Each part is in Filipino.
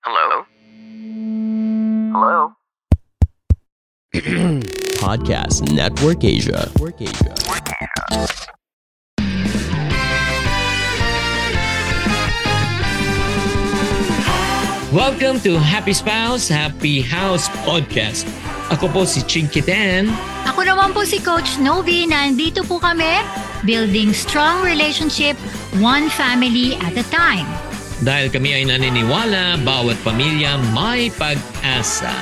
Hello? Hello? Podcast Network Asia. Network Asia. Welcome to Happy Spouse, Happy House Podcast. Ako po si Chinky Tan. Ako naman po si Coach Novi. Nandito po kami, building strong relationship, one family at a time. Dahil kami ay naniniwala, bawat pamilya may pag-asa.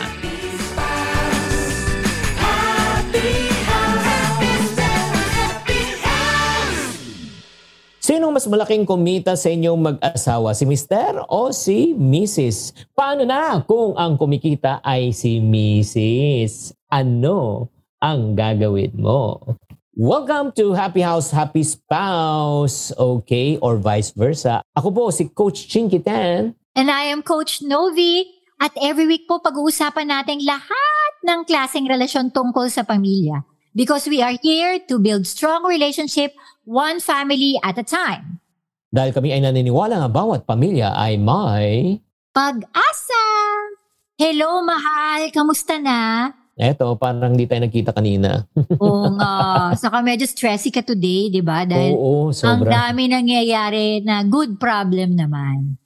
Sinong mas malaking kumita sa inyong mag-asawa? Si Mr. o si Mrs.? Paano na kung ang kumikita ay si Mrs.? Ano ang gagawin mo? Welcome to Happy House, Happy Spouse. Okay? Or vice versa. Ako po si Coach Chinky Tan. And I am Coach Novi. At every week po pag-uusapan natin lahat ng klaseng relasyon tungkol sa pamilya. Because we are here to build strong relationship, one family at a time. Dahil kami ay naniniwala nga bawat pamilya ay may... Pag-asa! Hello, mahal! Kamusta na? Eto, parang di tayo nagkita kanina. Oo nga. Saka medyo stressy ka today, di ba? Dahil Oo, ang sobra. dami nangyayari na good problem naman.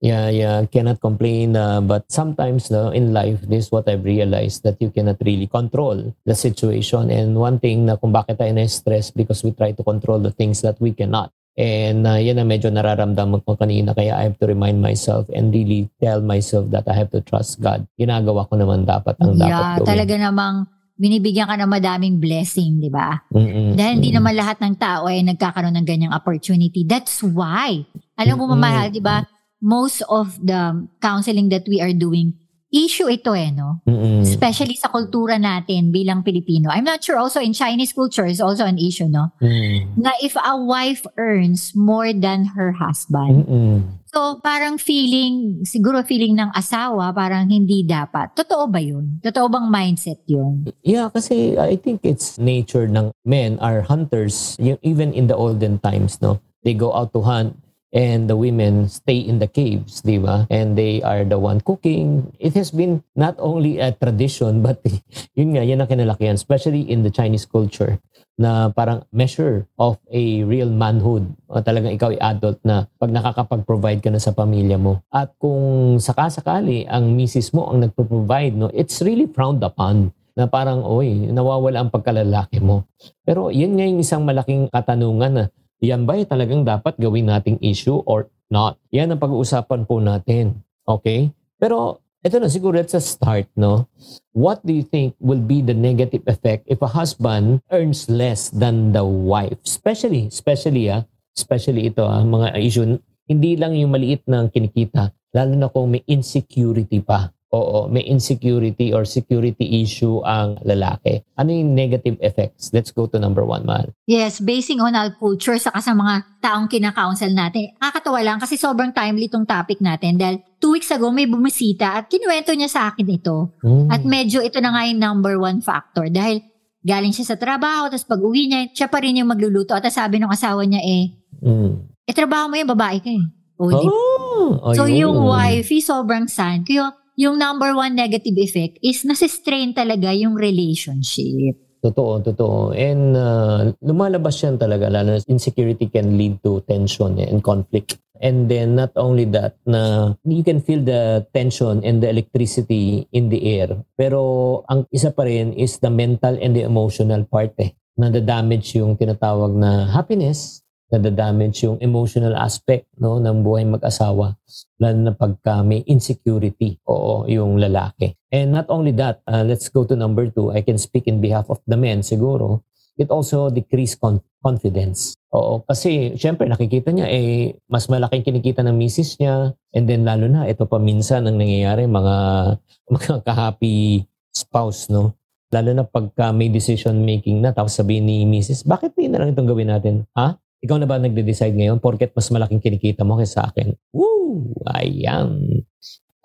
Yeah, yeah, cannot complain. Uh, but sometimes no, in life, this is what I've realized that you cannot really control the situation. And one thing na kung bakit tayo na-stress because we try to control the things that we cannot. And uh, yan ang medyo nararamdaman ko kanina. Kaya I have to remind myself and really tell myself that I have to trust God. Ginagawa ko naman dapat ang dapat yeah, gawin. talaga namang binibigyan ka ng madaming blessing, di ba? Mm-mm, Dahil hindi naman lahat ng tao ay nagkakaroon ng ganyang opportunity. That's why. Alam mo, Mm-mm. mamahal, di ba? Most of the counseling that we are doing, issue ito eh, no? Mm-mm. Especially sa kultura natin bilang Pilipino. I'm not sure also in Chinese culture is also an issue, no? Mm. Na if a wife earns more than her husband, Mm-mm. So, parang feeling, siguro feeling ng asawa, parang hindi dapat. Totoo ba yun? Totoo bang mindset yun? Yeah, kasi I think it's nature ng men are hunters. Even in the olden times, no? They go out to hunt and the women stay in the caves, di ba? And they are the one cooking. It has been not only a tradition, but yun nga, yan ang kinalakihan, especially in the Chinese culture na parang measure of a real manhood o talagang ikaw ay adult na pag nakakapag-provide ka na sa pamilya mo. At kung sakasakali ang misis mo ang nagpo-provide, no, it's really frowned upon na parang, oy, nawawala ang pagkalalaki mo. Pero yan nga yung isang malaking katanungan na yan ba ay talagang dapat gawin nating issue or not? Yan ang pag-uusapan po natin. Okay? Pero ito na siguro it's a start, no? What do you think will be the negative effect if a husband earns less than the wife? Especially, especially ah, especially ito ah, mga issue, hindi lang yung maliit na kinikita, lalo na kung may insecurity pa. Oo, may insecurity or security issue ang lalaki. Ano yung negative effects? Let's go to number one, Mahal. Yes, basing on our culture, saka sa mga taong kinakounsel natin. Nakakatawa lang kasi sobrang timely itong topic natin dahil two weeks ago may bumisita at kinuwento niya sa akin ito. Mm. At medyo ito na nga yung number one factor dahil galing siya sa trabaho, tapos pag uwi niya, siya pa rin yung magluluto. At sabi ng asawa niya eh, Mm. eh trabaho mo yung babae ka eh. O, di Oh, So yung wifey sobrang sad. Kaya yung number one negative effect is nasistrain talaga yung relationship. Totoo, totoo. And uh, lumalabas yan talaga, lalo na insecurity can lead to tension and conflict. And then not only that, na you can feel the tension and the electricity in the air. Pero ang isa pa rin is the mental and the emotional part eh. Nadadamage yung tinatawag na happiness, nadadamage yung emotional aspect no, ng buhay mag-asawa. Lalo na pagka may insecurity, oo, yung lalaki. And not only that, uh, let's go to number two. I can speak in behalf of the men siguro. It also decrease con- confidence. Oo, kasi syempre nakikita niya eh mas malaking kinikita ng misis niya and then lalo na ito pa minsan ang nangyayari mga mga kahappy spouse no. Lalo na pagka may decision making na tapos sabihin ni misis, bakit hindi na lang itong gawin natin? Ha? Ikaw na ba nagde-decide ngayon porket mas malaking kinikita mo kaysa sa akin? Woo! Ayan.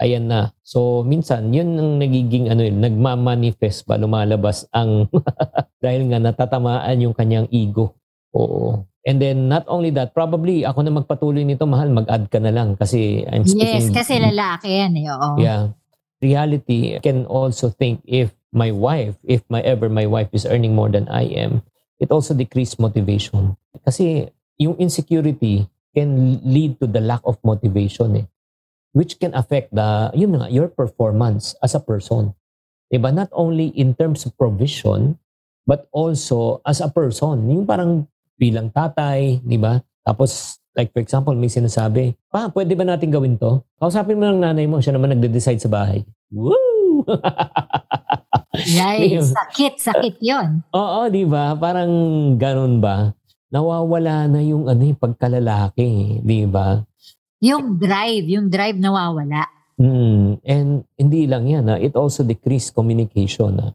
Ayan na. So, minsan, yun ang nagiging, ano yun, nagmamanifest ba, lumalabas ang, dahil nga natatamaan yung kanyang ego. Oo. And then not only that, probably ako na magpatuloy nito, mahal, mag-add ka na lang kasi I'm Yes, speaking. kasi lalaki yan eh. Oo. Yeah. Reality I can also think if my wife, if my ever my wife is earning more than I am, it also decrease motivation. Kasi yung insecurity can lead to the lack of motivation eh, which can affect the yun nga, your performance as a person. Diba? Not only in terms of provision, but also as a person. Yung parang bilang tatay, di ba? Tapos, like for example, may sinasabi, pa, pwede ba natin gawin to? Kausapin mo ng nanay mo, siya naman nagde-decide sa bahay. Woo! Yay, Yun. sakit, sakit yon. Oo, di ba? Parang ganun ba? Nawawala na yung ano, yung pagkalalaki, di ba? Yung drive, yung drive nawawala. Mm, and hindi lang yan, ha? it also decrease communication. Ha?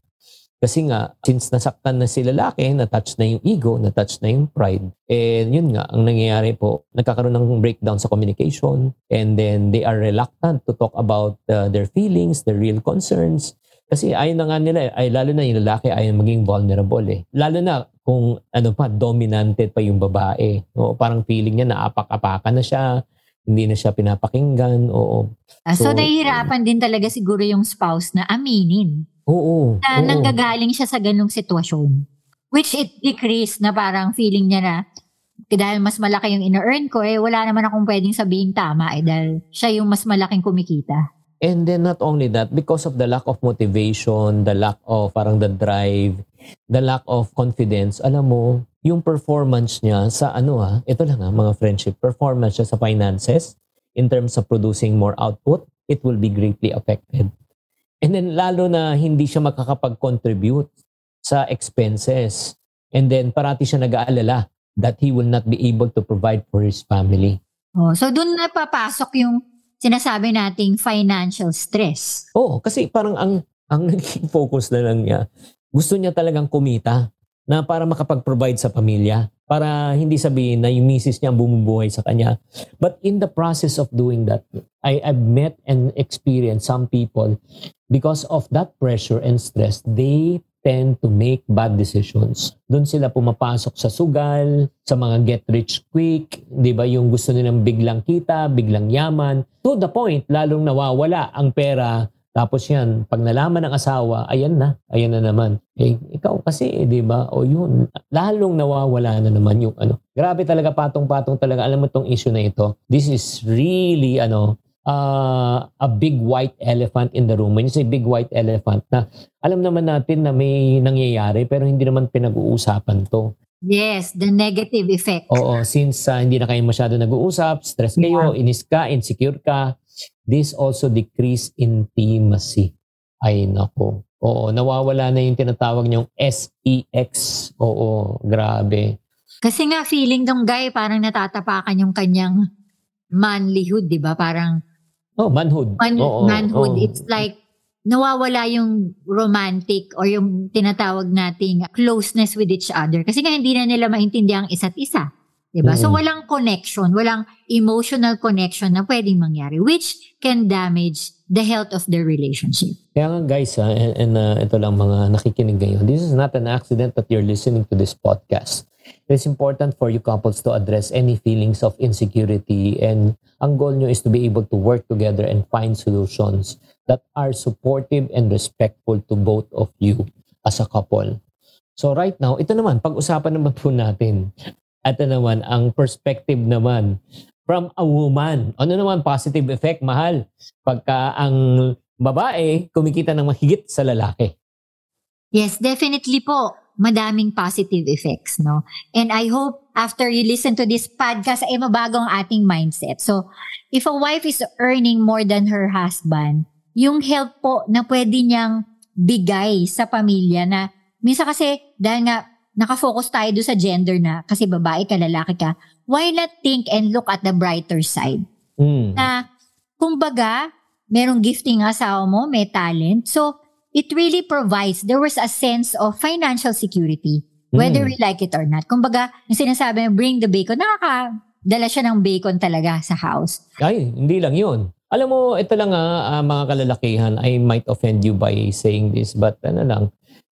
Kasi nga, since nasaktan na si lalaki, na-touch na yung ego, na-touch na yung pride. And yun nga, ang nangyayari po, nagkakaroon ng breakdown sa communication and then they are reluctant to talk about uh, their feelings, their real concerns. Kasi ayaw na nga nila, ay lalo na yung lalaki ayaw maging vulnerable eh. Lalo na kung ano pa, dominante pa yung babae. O, parang feeling niya na apak-apakan na siya, hindi na siya pinapakinggan. Oo. Ah, so, So, nahihirapan din talaga siguro yung spouse na aminin Oo. na oo. nanggagaling siya sa ganong sitwasyon. Which it decrease na parang feeling niya na dahil mas malaki yung ina-earn ko, eh wala naman akong pwedeng sabihin tama eh dahil siya yung mas malaking kumikita. And then not only that, because of the lack of motivation, the lack of parang the drive, the lack of confidence, alam mo, yung performance niya sa ano ah, ito lang ah, mga friendship, performance niya sa finances, in terms of producing more output, it will be greatly affected. And then lalo na hindi siya makakapag-contribute sa expenses. And then parati siya nag-aalala that he will not be able to provide for his family. Oh, so doon na papasok yung sinasabi nating financial stress. Oo, kasi parang ang ang naging focus na lang niya, gusto niya talagang kumita na para makapag-provide sa pamilya. Para hindi sabihin na yung misis niya ang bumubuhay sa kanya. But in the process of doing that, I, I've met and experienced some people because of that pressure and stress, they tend to make bad decisions. Doon sila pumapasok sa sugal, sa mga get rich quick, 'di ba? Yung gusto nilang biglang kita, biglang yaman. To the point, lalong nawawala ang pera. Tapos yan, pag nalaman ng asawa, ayan na, ayan na naman. Eh, ikaw kasi, eh, di ba? O yun, lalong nawawala na naman yung ano. Grabe talaga, patong-patong talaga. Alam mo tong issue na ito. This is really, ano, uh, a big white elephant in the room. When you say big white elephant, na alam naman natin na may nangyayari pero hindi naman pinag-uusapan to. Yes, the negative effect. Oo, since uh, hindi na kayo masyado nag-uusap, stress kayo, inis ka, insecure ka, this also decrease intimacy. Ay nako. Oo, nawawala na yung tinatawag niyong SEX. Oo, grabe. Kasi nga feeling ng guy parang natatapakan yung kanyang manlyhood, 'di ba? Parang Oh, manhood. man- Oo, manhood. oo. It's like nawawala yung romantic or yung tinatawag nating closeness with each other. Kasi nga hindi na nila maintindihan ang isa't isa. 'Di ba? So walang connection, walang emotional connection na pwedeng mangyari which can damage the health of their relationship. Kaya nga guys, ha, and, and uh, ito lang mga nakikinig ngayon, this is not an accident that you're listening to this podcast. It's important for you couples to address any feelings of insecurity and ang goal nyo is to be able to work together and find solutions that are supportive and respectful to both of you as a couple. So right now, ito naman, pag-usapan naman po natin. Ito naman, ang perspective naman from a woman. Ano naman positive effect, mahal? Pagka ang babae kumikita ng mahigit sa lalaki. Yes, definitely po. Madaming positive effects, no? And I hope after you listen to this podcast, ay mabago ang ating mindset. So, if a wife is earning more than her husband, yung help po na pwede niyang bigay sa pamilya na minsan kasi dahil nga nakafocus tayo doon sa gender na kasi babae ka, lalaki ka, why not think and look at the brighter side? Mm. na kumbaga, merong gifting asawa mo, may talent. So, it really provides, there was a sense of financial security, whether Mm. we like it or not. Kumbaga, yung sinasabi, bring the bacon, nakakadala siya ng bacon talaga sa house. Ay, hindi lang yun. Alam mo, ito lang ah, ah, mga kalalakihan, I might offend you by saying this, but ano lang,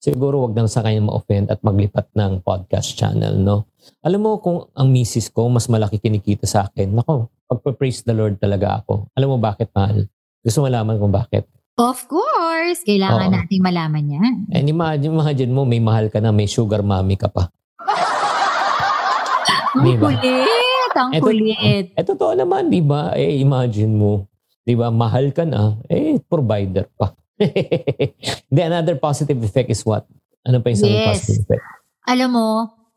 siguro wag nang sa kanya ma-offend at maglipat ng podcast channel, no? Alam mo, kung ang misis ko, mas malaki kinikita sa akin, nako, pagpa-praise the Lord talaga ako. Alam mo bakit, mahal? Gusto mo malaman kung bakit? Of course, kailangan Oo. nating malaman yan. And imagine, imagine mo, may mahal ka na, may sugar mommy ka pa. Ang Di ba? kulit, ang Eto- kulit. Eh, totoo naman, di ba? Eh, imagine mo, di ba, mahal ka na, eh, provider pa. Then another positive effect is what? Ano pa yung isang Yes. positive effect? Alam mo,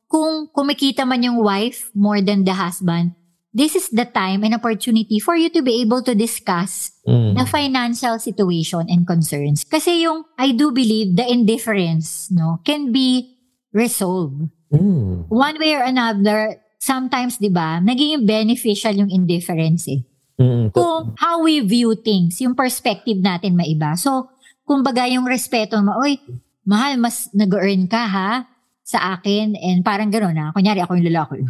kung kumikita man yung wife more than the husband, this is the time and opportunity for you to be able to discuss Mm. the financial situation and concerns. Kasi yung, I do believe, the indifference, no, can be resolved. Mm. One way or another, sometimes, di ba, naging beneficial yung indifference eh. Mm. To- Kung how we view things, yung perspective natin maiba. So, kumbaga yung respeto mo, oy, mahal, mas nag-earn ka ha sa akin and parang gano'n na. Kunyari, ako yung lalaki.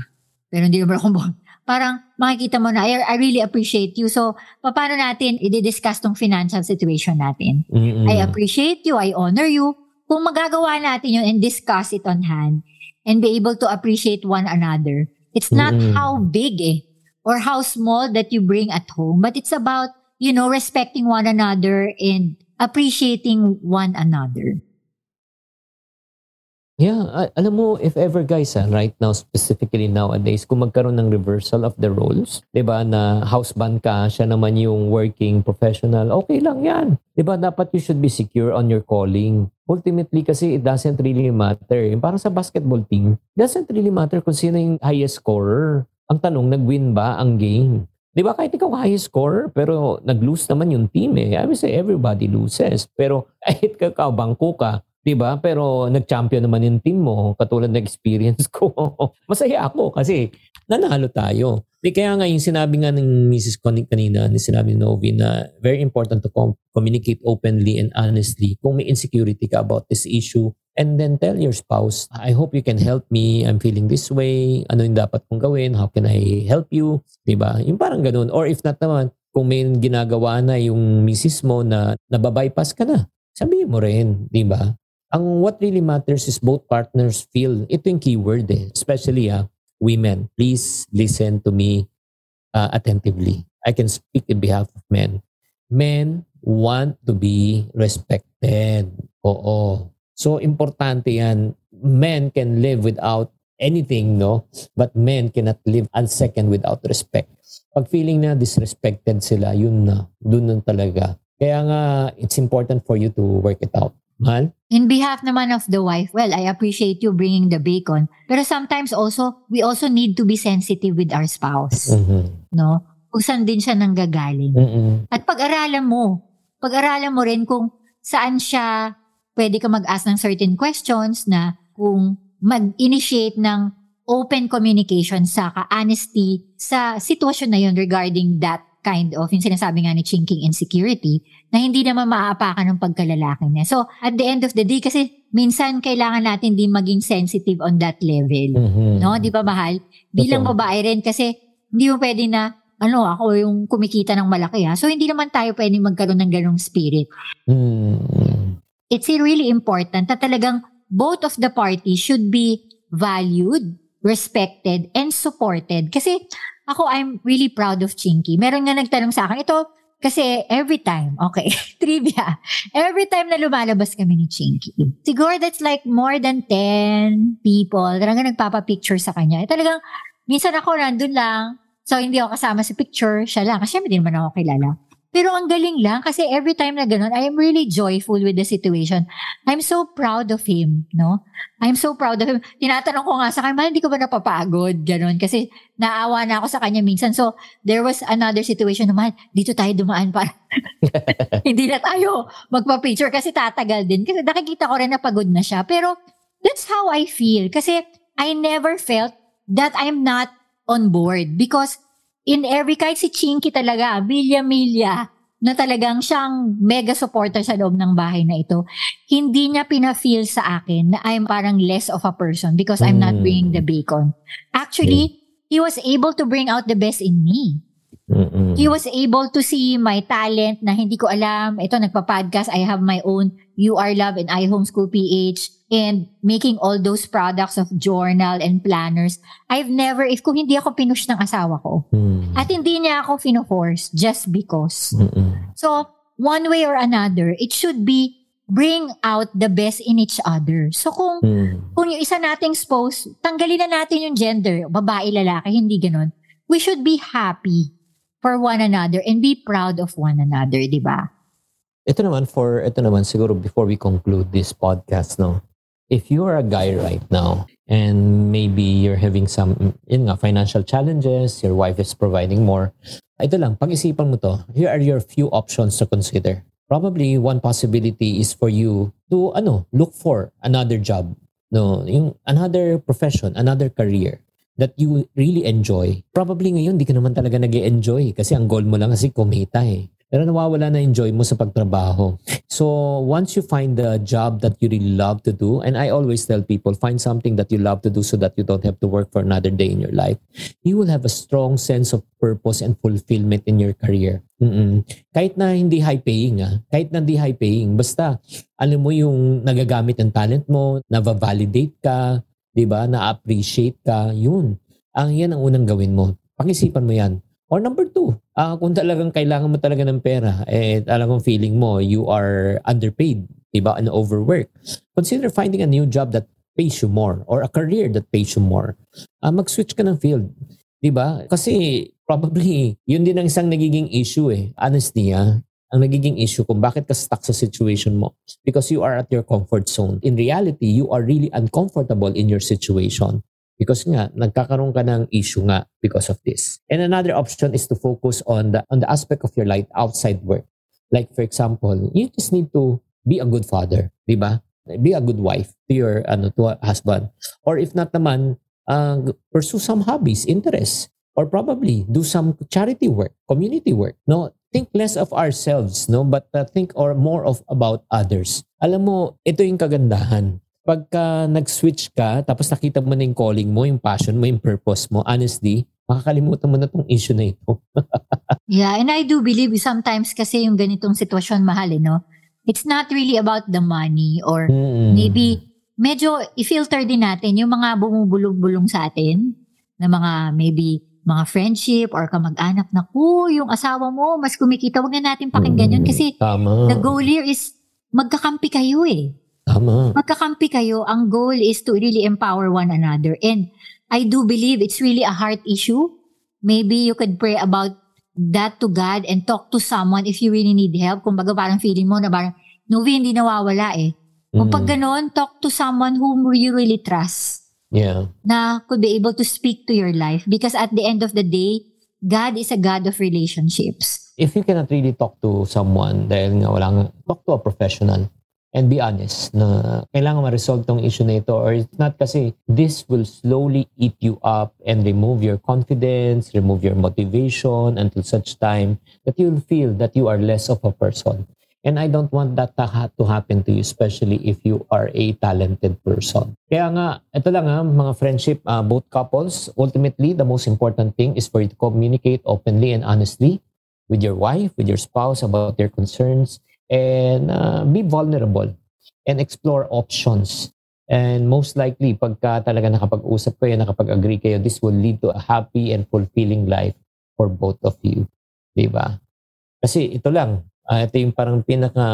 Pero hindi naman ako bon. Parang makikita mo na, I, I really appreciate you. So, paano natin i-discuss tong financial situation natin? Mm-mm. I appreciate you, I honor you. Kung magagawa natin yun and discuss it on hand and be able to appreciate one another, it's not Mm-mm. how big eh, or how small that you bring at home, but it's about, you know, respecting one another and appreciating one another. Yeah, a- alam mo, if ever guys, ah, right now, specifically nowadays, kung magkaroon ng reversal of the roles, di ba, na houseband ka, siya naman yung working professional, okay lang yan. Di ba, dapat you should be secure on your calling. Ultimately, kasi it doesn't really matter. Parang sa basketball team, doesn't really matter kung sino yung highest scorer. Ang tanong, nag-win ba ang game? Di ba, kahit ikaw highest scorer, pero nag-lose naman yung team eh. I would say everybody loses. Pero kahit ka, bangko ka, Di ba? Pero nag-champion naman yung team mo, katulad ng experience ko. Masaya ako kasi nanalo tayo. Di kaya nga yung sinabi nga ng Mrs. Connie kanina, ni sinabi ni Novi na very important to com- communicate openly and honestly kung may insecurity ka about this issue and then tell your spouse, I hope you can help me. I'm feeling this way. Ano yung dapat kong gawin? How can I help you? Di ba? Yung parang ganun. Or if not naman, kung may ginagawa na yung misis mo na nababypass ka na, sabihin mo rin, di ba? Ang what really matters is both partners feel. Ito yung keyword eh. Especially ah, women. Please listen to me uh, attentively. I can speak in behalf of men. Men want to be respected. Oo. So, importante yan. Men can live without anything, no? But men cannot live unsecond without respect. Pag feeling na disrespected sila, yun na. Dun nun talaga. Kaya nga, it's important for you to work it out. Mahal? In behalf naman of the wife, well, I appreciate you bringing the bacon. Pero sometimes also, we also need to be sensitive with our spouse. Mhm. No? Kung saan din siya nanggagaling. Mm-mm. At pag-aralan mo, pag-aralan mo rin kung saan siya pwede ka mag-ask ng certain questions na kung mag-initiate ng open communication sa ka-honesty sa sitwasyon na yun regarding that kind of, yung sinasabi nga ni chinking insecurity, na hindi naman maaapakan ng pagkalalaki niya. So, at the end of the day, kasi minsan kailangan natin din maging sensitive on that level. Mhm. No? Di ba, mahal? Bilang babae rin kasi hindi mo pwede na ano, ako yung kumikita ng malaki ha. So, hindi naman tayo pwede magkaroon ng ganong spirit. Mm. It's really important na talagang both of the parties should be valued, respected, and supported. Kasi ako, I'm really proud of Chinky. Meron nga nagtanong sa akin, ito, kasi every time, okay, trivia, every time na lumalabas kami ni Chinky, siguro that's like more than 10 people, talagang nagpapapicture sa kanya. Eh, talagang, minsan ako nandun lang, so hindi ako kasama sa picture, siya lang, kasi syempre di naman ako kilala. Pero ang galing lang kasi every time na ganun, I am really joyful with the situation. I'm so proud of him, no? I'm so proud of him. Tinatanong ko nga sa kanya, "Mahal, hindi ko ba napapagod? Ganun. Kasi naawa na ako sa kanya minsan. So, there was another situation naman, dito tayo dumaan para hindi na tayo magpa-picture kasi tatagal din. Kasi nakikita ko rin na pagod na siya. Pero, that's how I feel. Kasi, I never felt that I'm not on board. Because, in every, kahit si Chinky talaga, milya-milya, na talagang siyang mega supporter sa loob ng bahay na ito, hindi niya pina-feel sa akin na I'm parang less of a person because I'm not Mm. bringing the bacon. Actually, he was able to bring out the best in me. Mm-mm. He was able to see my talent na hindi ko alam. Ito, nagpa-podcast. I have my own You Are Love and I Homeschool PH and making all those products of journal and planners. I've never, if kung hindi ako pinush ng asawa ko, Mm. at hindi niya ako fino-force just because. Mm-mm. So, one way or another, it should be bring out the best in each other. So, kung Mm. kung yung isa nating spouse, tanggalin na natin yung gender, babae, lalaki, hindi ganun. We should be happy for one another and be proud of one another, di ba? Ito naman for ito naman siguro before we conclude this podcast no. If you are a guy right now and maybe you're having some yun nga, financial challenges, your wife is providing more, ito lang, pag-isipan mo to, here are your few options to consider. Probably one possibility is for you to ano, look for another job, no, yung another profession, another career that you really enjoy. Probably ngayon, di ka naman talaga nag enjoy kasi ang goal mo lang kasi kumita eh. Pero nawawala na enjoy mo sa pagtrabaho. So, once you find the job that you really love to do, and I always tell people, find something that you love to do so that you don't have to work for another day in your life, you will have a strong sense of purpose and fulfillment in your career. Mm-mm. Kahit na hindi high paying, ah. kahit na hindi high paying, basta alam mo yung nagagamit ng talent mo, na-validate ka, 'di ba? Na-appreciate ka, yun. Ang yan ang unang gawin mo. Pag-isipan mo yan. Or number two, ah, kung talagang kailangan mo talaga ng pera, eh, alam kong feeling mo, you are underpaid, 'di ba? And overworked. Consider finding a new job that pays you more or a career that pays you more. Ah, mag-switch ka ng field. 'Di ba? Kasi probably, yun din ang isang nagiging issue eh. Honestly, ah, ang nagiging issue kung bakit ka stuck sa situation mo because you are at your comfort zone. In reality, you are really uncomfortable in your situation because nga nagkakaroon ka ng issue nga because of this. And another option is to focus on the on the aspect of your life outside work. Like for example, you just need to be a good father, 'di ba? Be a good wife to your ano to husband. Or if not naman, uh, pursue some hobbies, interests, or probably do some charity work, community work. No, think less of ourselves, no, but uh, think or more of about others. Alam mo, ito yung kagandahan. Pagka nag-switch ka, tapos nakita mo na yung calling mo, yung passion mo, yung purpose mo, honestly, makakalimutan mo na tong issue na ito. Yeah, and I do believe sometimes kasi yung ganitong sitwasyon mahal, eh, no? It's not really about the money or Mm. maybe medyo i-filter din natin yung mga bumubulong-bulong sa atin na mga maybe mga friendship or kamag-anak na, ko yung asawa mo, mas kumikita, wag na natin pakinggan yun Mm. kasi Tama. the goal here is magkakampi kayo eh. Tama. Magkakampi kayo, ang goal is to really empower one another. And I do believe it's really a heart issue. Maybe you could pray about that to God and talk to someone if you really need help. Kung baga parang feeling mo na parang, Novi, hindi nawawala eh. Kung pag Mm. ganon, talk to someone whom you really trust Yeah. na could be able to speak to your life. Because at the end of the day, God is a God of relationships. if you cannot really talk to someone dahil nga walang talk to a professional and be honest na kailangan ma-resolve tong issue na ito or it's not kasi this will slowly eat you up and remove your confidence, remove your motivation until such time that you'll feel that you are less of a person. And I don't want that to, ha- to happen to you, especially if you are a talented person. Kaya nga, ito lang ha, mga friendship, uh, both couples, ultimately, the most important thing is for you to communicate openly and honestly with your wife, with your spouse about their concerns, and uh, be vulnerable and explore options. And most likely, pagka talaga nakapag-usap kayo, nakapag-agree kayo, this will lead to a happy and fulfilling life for both of you. Diba? Kasi ito lang, ah, ito yung parang pinaka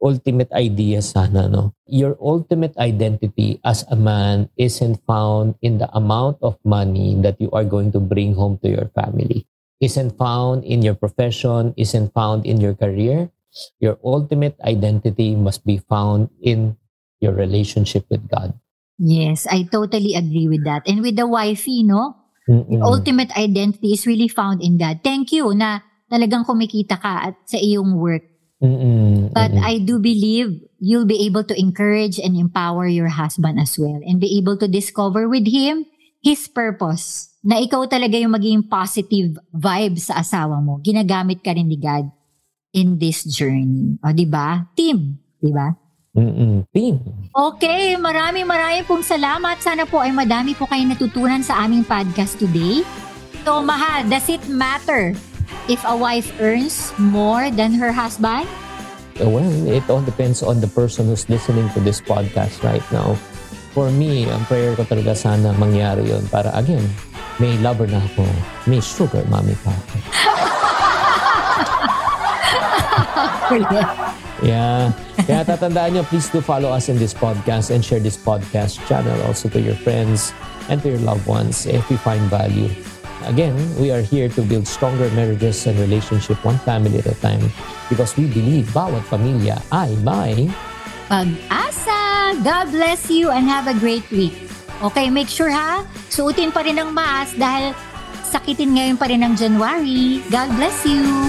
ultimate idea sana, no? Your ultimate identity as a man isn't found in the amount of money that you are going to bring home to your family isn't found in your profession, isn't found in your career. Your ultimate identity must be found in your relationship with God. Yes, I totally agree with that. And with the wifey, no? Mm-mm. Ultimate identity is really found in God. Thank you na talagang kumikita ka at sa iyong work. Mm-mm. But Mm-mm. I do believe you'll be able to encourage and empower your husband as well and be able to discover with him his purpose. Na ikaw talaga yung maging positive vibe sa asawa mo. Ginagamit ka rin ni God in this journey. O, di ba? Team. Di ba? Mm-mm. Team. Okay, maraming maraming pong salamat. Sana po ay madami po kayong natutunan sa aming podcast today. So, Maha, does it matter if a wife earns more than her husband? Well, it all depends on the person who's listening to this podcast right now. For me, ang prayer ko talaga sana mangyari yon para again, may lover na ako. May sugar mommy pa ako. Yeah. Kaya tatandaan nyo, please do follow us in this podcast and share this podcast channel also to your friends and to your loved ones if you find value. Again, we are here to build stronger marriages and relationship one family at a time because we believe bawat pamilya ay may Pag-asa! God bless you and have a great week. Okay, make sure ha, suotin pa rin ang mask dahil sakitin ngayon pa rin ng January. God bless you!